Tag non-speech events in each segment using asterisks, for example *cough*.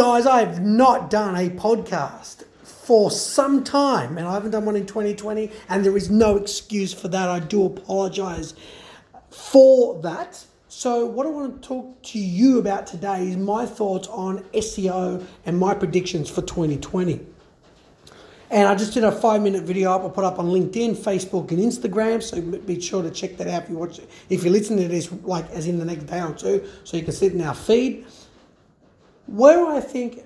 Guys, I have not done a podcast for some time, and I haven't done one in 2020, and there is no excuse for that. I do apologize for that. So, what I want to talk to you about today is my thoughts on SEO and my predictions for 2020. And I just did a five minute video up. I put up on LinkedIn, Facebook, and Instagram. So be sure to check that out if you watch it. If you're listening to this, like as in the next day or two, so you can see it in our feed. Where I think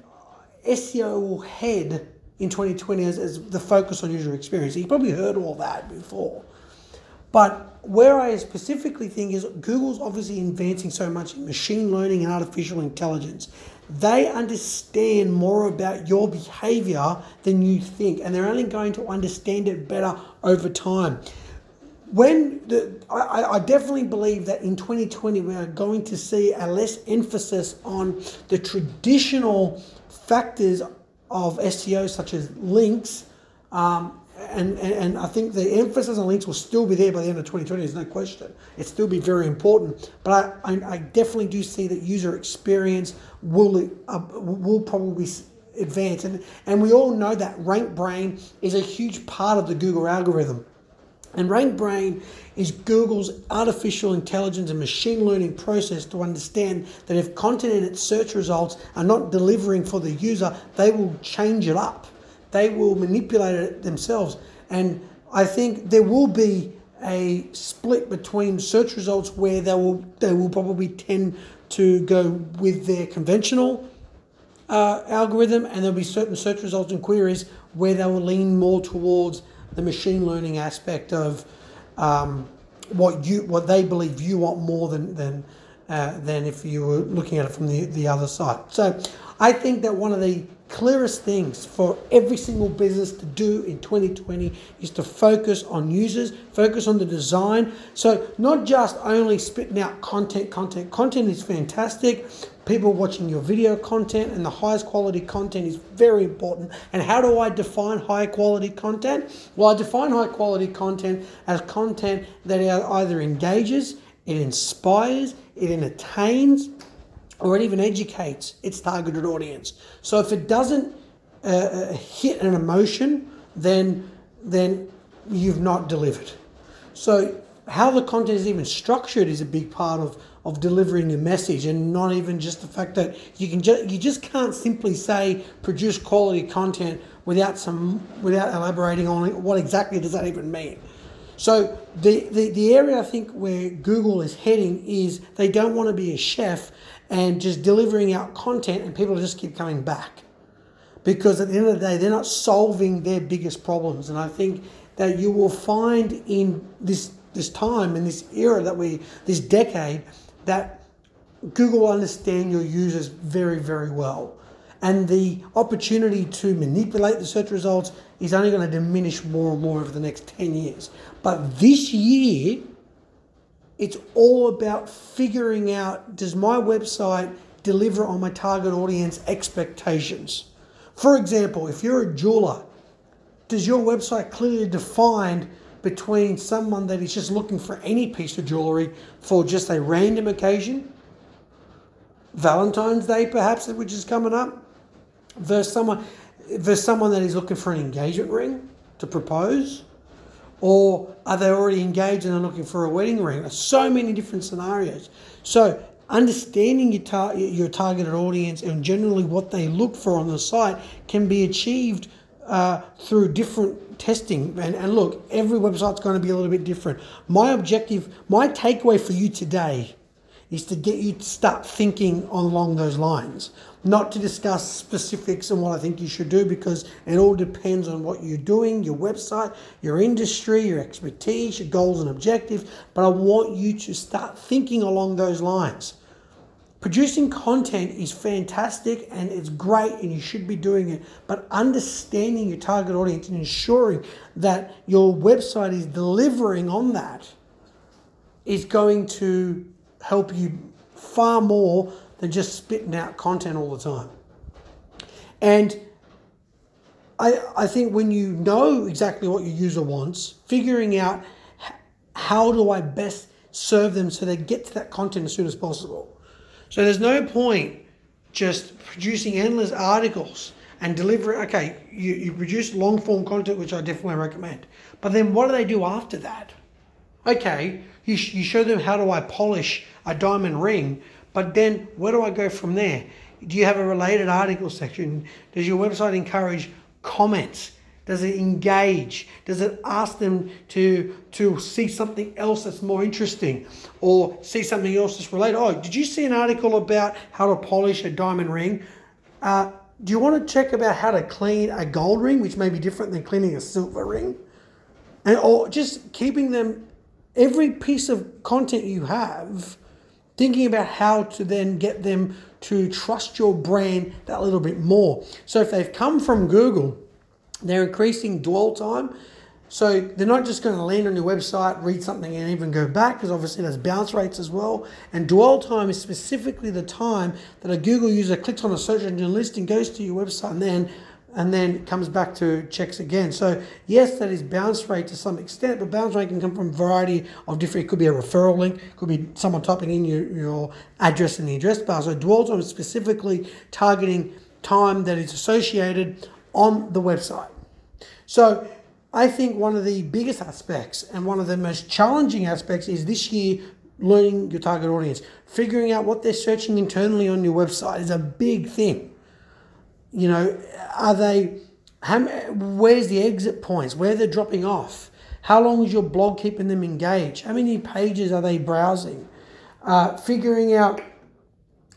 SEO will head in 2020 is, the focus on user experience. You probably heard all that before. But where I specifically think is Google's obviously advancing so much in machine learning and artificial intelligence. They understand more about your behavior than you think, and they're only going to understand it better over time. When the, I, I definitely believe that in 2020 we are going to see a less emphasis on the traditional factors of SEO, such as links, um, and, and, and I think the emphasis on links will still be there by the end of 2020. There's no question. It still be very important. But I, I, I definitely do see that user experience will uh, will probably advance, and and we all know that RankBrain is a huge part of the Google algorithm. And RankBrain is Google's artificial intelligence and machine learning process to understand that if content in its search results are not delivering for the user, they will change it up they will manipulate it themselves. And I think there will be a split between search results where they will they will probably tend to go with their conventional uh, algorithm, and there'll be certain search results and queries where they will lean more towards the machine learning aspect of um, what you what they believe you want more than than uh, than if you were looking at it from the the other side. So I think that one of the clearest things for every single business to do in 2020 is to focus on users, focus on the design. So, not just only spitting out content, content, content is fantastic. People watching your video content and the highest quality content is very important. And how do I define high quality content? Well, I define high quality content as content that either engages, it inspires, it entertains, or it even educates its targeted audience. So if it doesn't uh, uh, hit an emotion, then then you've not delivered. So how the content is even structured is a big part of of delivering a message and not even just the fact that you can just you just can't simply say produce quality content without some without elaborating on what exactly does that even mean so the, the, the area I think where Google is heading is they don't want to be a chef and just delivering out content and people just keep coming back. Because at the end of the day, they're not solving their biggest problems. And I think that you will find in this this time, in this era that we, this decade, that Google understand your users very, very well. And the opportunity to manipulate the search results is only going to diminish more and more over the next 10 years. But this year, it's all about figuring out does my website deliver on my target audience expectations? For example, if you're a jeweler, does your website clearly define between someone that is just looking for any piece of jewelry for just a random occasion, Valentine's Day perhaps, which is coming up, versus someone versus someone that is looking for an engagement ring to propose? Or are they already engaged and are looking for a wedding ring? There's so many different scenarios. So understanding your, tar- your targeted audience and generally what they look for on the site can be achieved uh, through different testing. And, and look, every website's going to be a little bit different. My objective, my takeaway for you today is to get you to start thinking along those lines. Not to discuss specifics and what I think you should do because it all depends on what you're doing, your website, your industry, your expertise, your goals and objectives. But I want you to start thinking along those lines. Producing content is fantastic and it's great and you should be doing it, but understanding your target audience and ensuring that your website is delivering on that is going to help you far more than just spitting out content all the time. And I, I think when you know exactly what your user wants, figuring out how do I best serve them so they get to that content as soon as possible. So there's no point just producing endless articles and delivering. Okay, you, you produce long form content, which I definitely recommend. But then what do they do after that? Okay, you, sh- you show them how do I polish a diamond ring, but then where do I go from there? Do you have a related article section? Does your website encourage comments? Does it engage? Does it ask them to to see something else that's more interesting, or see something else that's related? Oh, did you see an article about how to polish a diamond ring? Uh, do you want to check about how to clean a gold ring, which may be different than cleaning a silver ring? And or just keeping them every piece of content you have, thinking about how to then get them to trust your brand that little bit more. So if they've come from Google they're increasing dwell time. So they're not just going to land on your website, read something, and even go back, because obviously there's bounce rates as well. And dwell time is specifically the time that a Google user clicks on a search engine listing, goes to your website, and then and then comes back to checks again. So yes, that is bounce rate to some extent, but bounce rate can come from a variety of different. It could be a referral link, could be someone typing in your, your address in the address bar. So dwell time is specifically targeting time that is associated on the website. So I think one of the biggest aspects and one of the most challenging aspects is this year learning your target audience. Figuring out what they're searching internally on your website is a big thing. You know, are they, how, where's the exit points? Where they're dropping off? How long is your blog keeping them engaged? How many pages are they browsing? Uh, figuring out,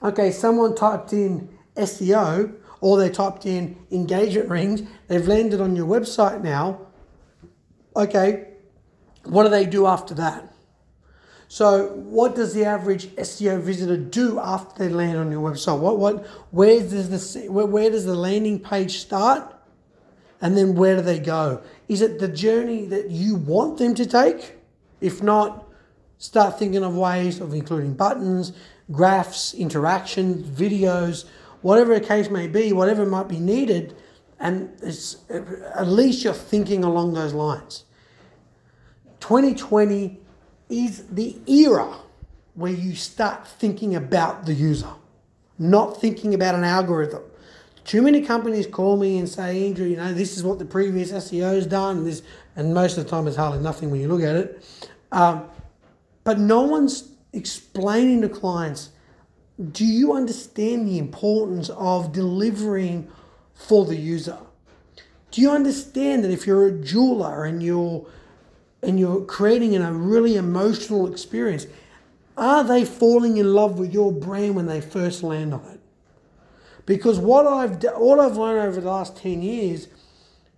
okay, someone typed in SEO or they typed in engagement rings, they've landed on your website now. Okay, what do they do after that? So, what does the average SEO visitor do after they land on your website? What, what, where does the where, where does the landing page start, and then where do they go? Is it the journey that you want them to take? If not, start thinking of ways of including buttons, graphs, interactions, videos, whatever the case may be, whatever might be needed, and at least you're thinking along those lines. 2020 is the era where you start thinking about the user, not thinking about an algorithm. Too many companies call me and say, Andrew, you know, this is what the previous SEO has done, and this, and most of the time it's hardly nothing when you look at it. Um, but no one's explaining to clients do you understand the importance of delivering for the user? Do you understand that if you're a jeweler and you're and you're creating a really emotional experience, are they falling in love with your brand when they first land on it? Because what I've what I've learned over the last 10 years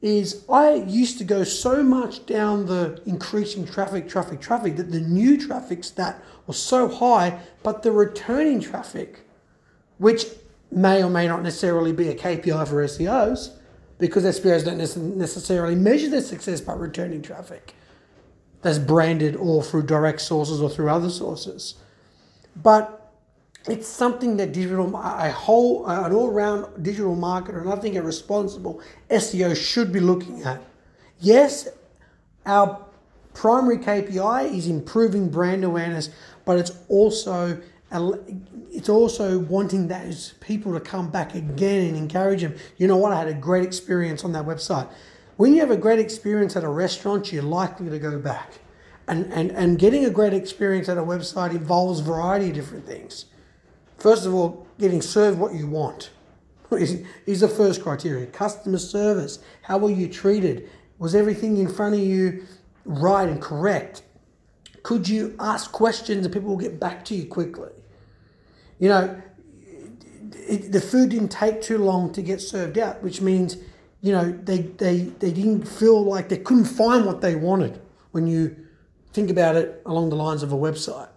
is I used to go so much down the increasing traffic, traffic, traffic that the new traffic stat was so high, but the returning traffic, which may or may not necessarily be a KPI for SEOs, because SEOs don't necessarily measure their success by returning traffic that's branded or through direct sources or through other sources. But it's something that digital, a whole, an all-round digital marketer, and I think a responsible SEO should be looking at. Yes, our primary KPI is improving brand awareness, but it's also it's also wanting those people to come back again and encourage them. You know what? I had a great experience on that website. When you have a great experience at a restaurant, you're likely to go back. And, and, and getting a great experience at a website involves a variety of different things. First of all, getting served what you want *laughs* is the first criteria. Customer service. How were you treated? Was everything in front of you right and correct? Could you ask questions and people will get back to you quickly? You know, it, the food didn't take too long to get served out, which means, you know, they, they, they didn't feel like they couldn't find what they wanted when you think about it along the lines of a website.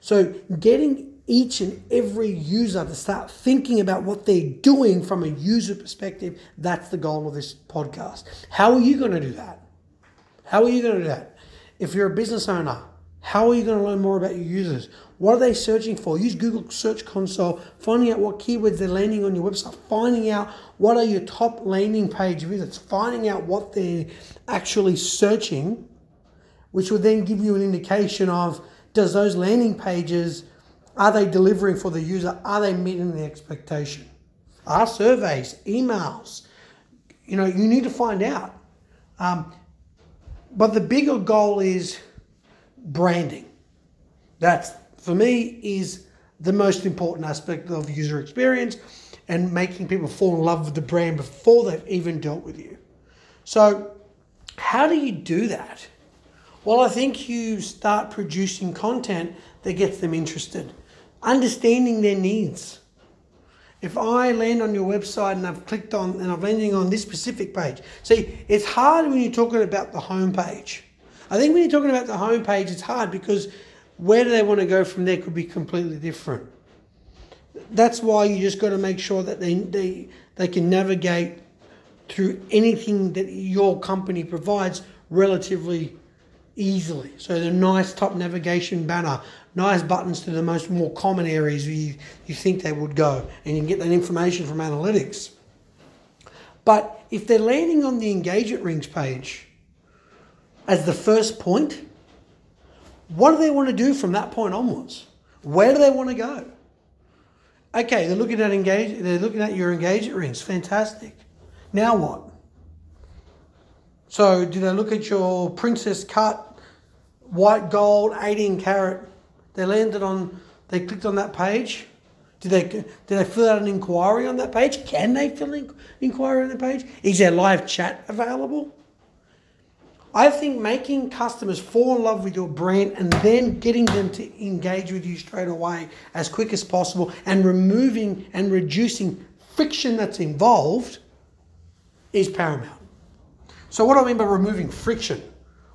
So getting each and every user to start thinking about what they're doing from a user perspective. That's the goal of this podcast. How are you going to do that? How are you going to do that? If you're a business owner, how are you going to learn more about your users? What are they searching for? Use Google Search Console, finding out what keywords they're landing on your website, finding out what are your top landing page visits, finding out what they're actually searching, which will then give you an indication of does those landing pages are they delivering for the user? Are they meeting the expectation? ask surveys, emails. You know, you need to find out. Um, but the bigger goal is branding. That's for me is the most important aspect of user experience and making people fall in love with the brand before they've even dealt with you. So, how do you do that? Well, I think you start producing content that gets them interested, understanding their needs. If I land on your website and I've clicked on and I'm landing on this specific page, see, it's hard when you're talking about the home page. I think when you're talking about the home page, it's hard because where do they want to go from there could be completely different. That's why you just got to make sure that they, they, they can navigate through anything that your company provides relatively easily. So the nice top navigation banner, nice buttons to the most more common areas you, you think they would go, and you can get that information from analytics. But if they're landing on the engagement rings page as the first point, what do they want to do from that point onwards? Where do they want to go? Okay, they're looking at engage. They're looking at your engagement rings. Fantastic. Now what? So, do they look at your princess cut, white gold, 18 carat? They landed on, they clicked on that page. Did they, did they fill out an inquiry on that page? Can they fill an inquiry on the page? Is there live chat available? I think making customers fall in love with your brand and then getting them to engage with you straight away as quick as possible and removing and reducing friction that's involved is paramount. So, what do I mean by removing friction?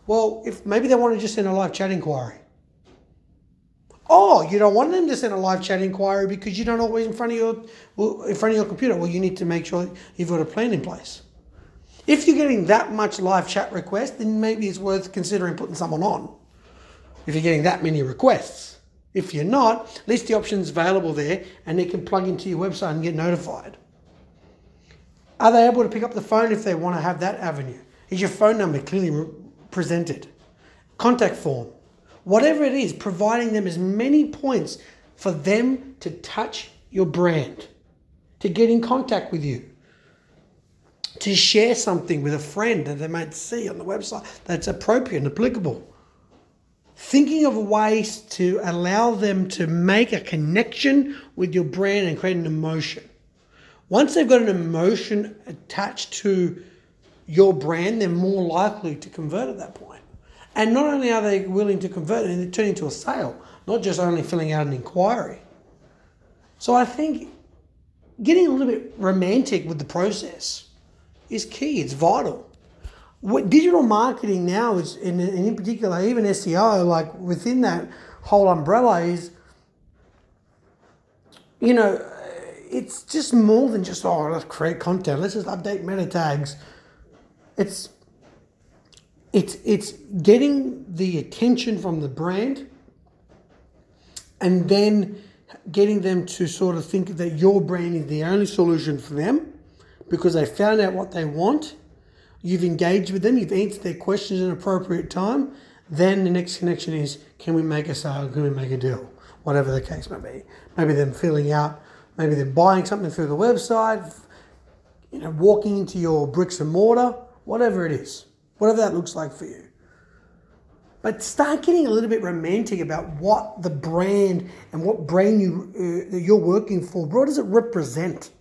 Well, if maybe they want to just send a live chat inquiry. Oh, you don't want them to send a live chat inquiry because you don't always in front of your in front of your computer. Well, you need to make sure you've got a plan in place. If you're getting that much live chat request, then maybe it's worth considering putting someone on. If you're getting that many requests. If you're not, at least the option's available there and they can plug into your website and get notified. Are they able to pick up the phone if they want to have that avenue? Is your phone number clearly re- presented? Contact form. Whatever it is, providing them as many points for them to touch your brand, to get in contact with you to share something with a friend that they might see on the website that's appropriate and applicable. Thinking of ways to allow them to make a connection with your brand and create an emotion. Once they've got an emotion attached to your brand, they're more likely to convert at that point. And not only are they willing to convert and it turn into a sale, not just only filling out an inquiry. So I think getting a little bit romantic with the process is key. It's vital. What digital marketing now is, in, in particular, even SEO, like within that whole umbrella, is you know, it's just more than just oh, let's create content. Let's just update meta tags. It's it's it's getting the attention from the brand, and then getting them to sort of think that your brand is the only solution for them because they found out what they want. You've engaged with them, you've answered their questions in appropriate time. Then the next connection is can we make a sale? Can we make a deal? Whatever the case may be. Maybe them filling out, maybe they're buying something through the website, you know, walking into your bricks and mortar, whatever it is, whatever that looks like for you. But start getting a little bit romantic about what the brand and what brand you uh, you're working for. What does it represent?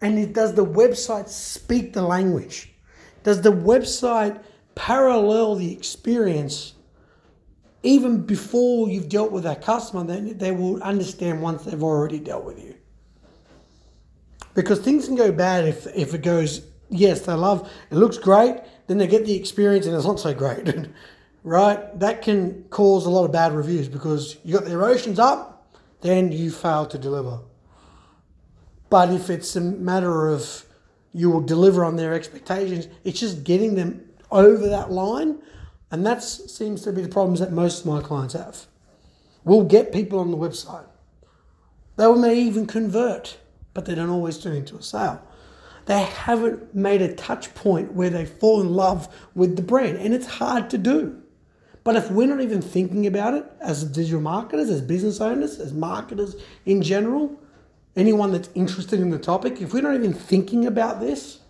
And does the website speak the language? Does the website parallel the experience even before you've dealt with that customer? Then they will understand once they've already dealt with you. Because things can go bad if, if it goes, yes, they love, it looks great, then they get the experience and it's not so great. *laughs* right? That can cause a lot of bad reviews because you got the emotions up, then you fail to deliver. But if it's a matter of you will deliver on their expectations, it's just getting them over that line. And that seems to be the problems that most of my clients have. We'll get people on the website. They may even convert, but they don't always turn into a sale. They haven't made a touch point where they fall in love with the brand, and it's hard to do. But if we're not even thinking about it as digital marketers, as business owners, as marketers in general, anyone that's interested in the topic, if we're not even thinking about this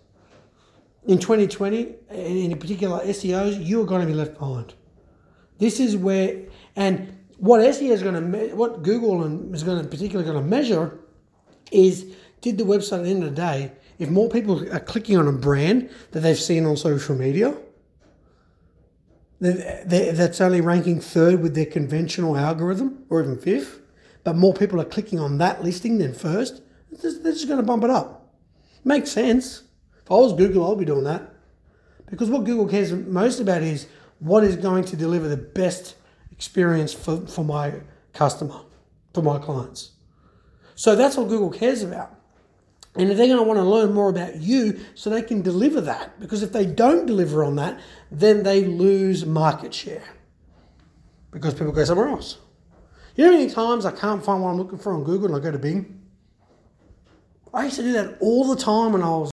in 2020, and in particular SEOs, you are going to be left behind. This is where, and what SEO is going to, me- what Google is going to particularly going to measure is did the website at the end of the day, if more people are clicking on a brand that they've seen on social media, that's only ranking third with their conventional algorithm or even fifth, but more people are clicking on that listing than first, they're just going to bump it up. Makes sense. If I was Google, I'll be doing that. Because what Google cares most about is what is going to deliver the best experience for, for my customer, for my clients. So that's what Google cares about. And they're going to want to learn more about you so they can deliver that. Because if they don't deliver on that, then they lose market share. Because people go somewhere else. You know how many times I can't find what I'm looking for on Google and I go to Bing? I used to do that all the time when I was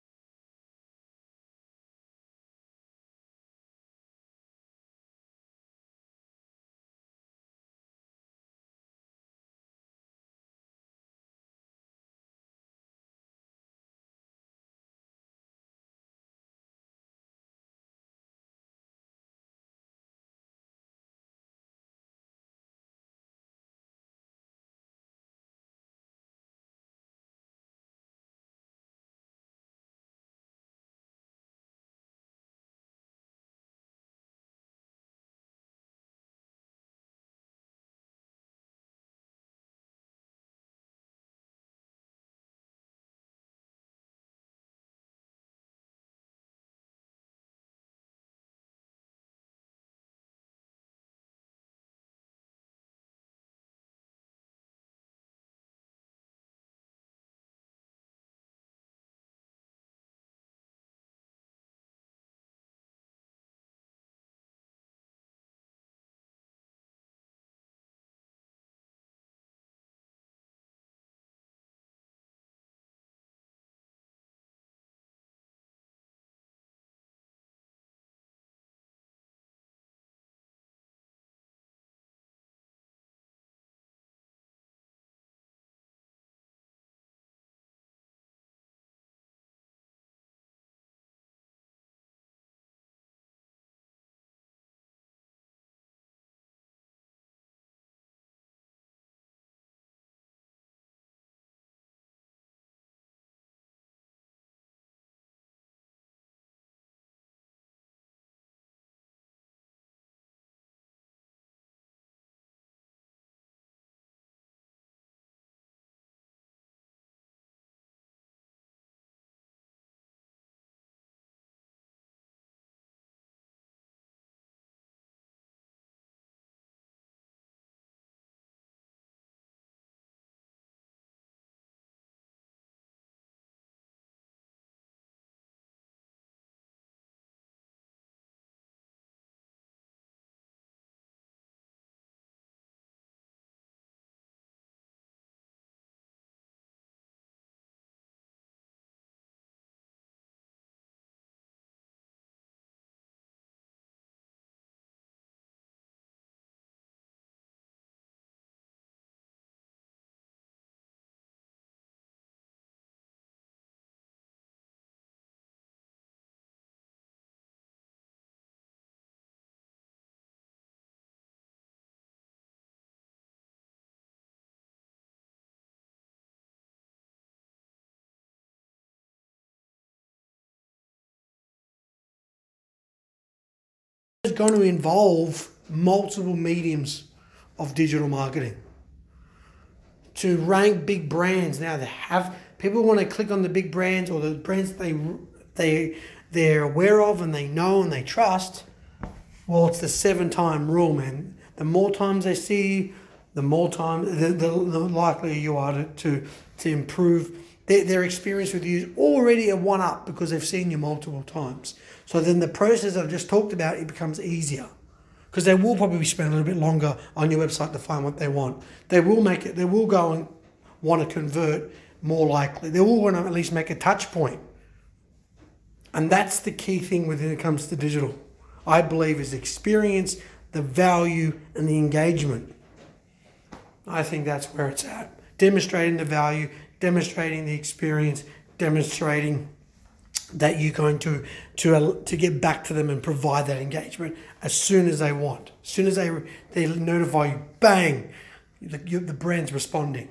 going to involve multiple mediums of digital marketing. To rank big brands. Now they have people want to click on the big brands or the brands they they they're aware of and they know and they trust. Well it's the seven time rule man. The more times they see the more time the, the, the likelier you are to, to, to improve their, their experience with you. Is already a one up because they've seen you multiple times so then the process I've just talked about, it becomes easier. Because they will probably spend a little bit longer on your website to find what they want. They will make it, they will go and want to convert more likely. They will want to at least make a touch point. And that's the key thing when it comes to digital. I believe is experience, the value, and the engagement. I think that's where it's at. Demonstrating the value, demonstrating the experience, demonstrating that you're going to to uh, to get back to them and provide that engagement as soon as they want. As soon as they they notify you, bang, the, you, the brand's responding.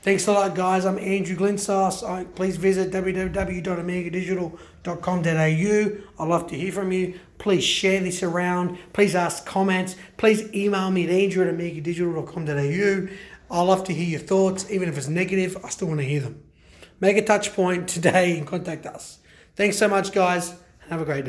Thanks a lot, guys. I'm Andrew Glinsauce. Please visit www.omegadigital.com.au. I'd love to hear from you. Please share this around. Please ask comments. Please email me at andrew at omegadigital.com.au. I'd love to hear your thoughts. Even if it's negative, I still want to hear them. Make a touch point today and contact us. Thanks so much, guys. Have a great day.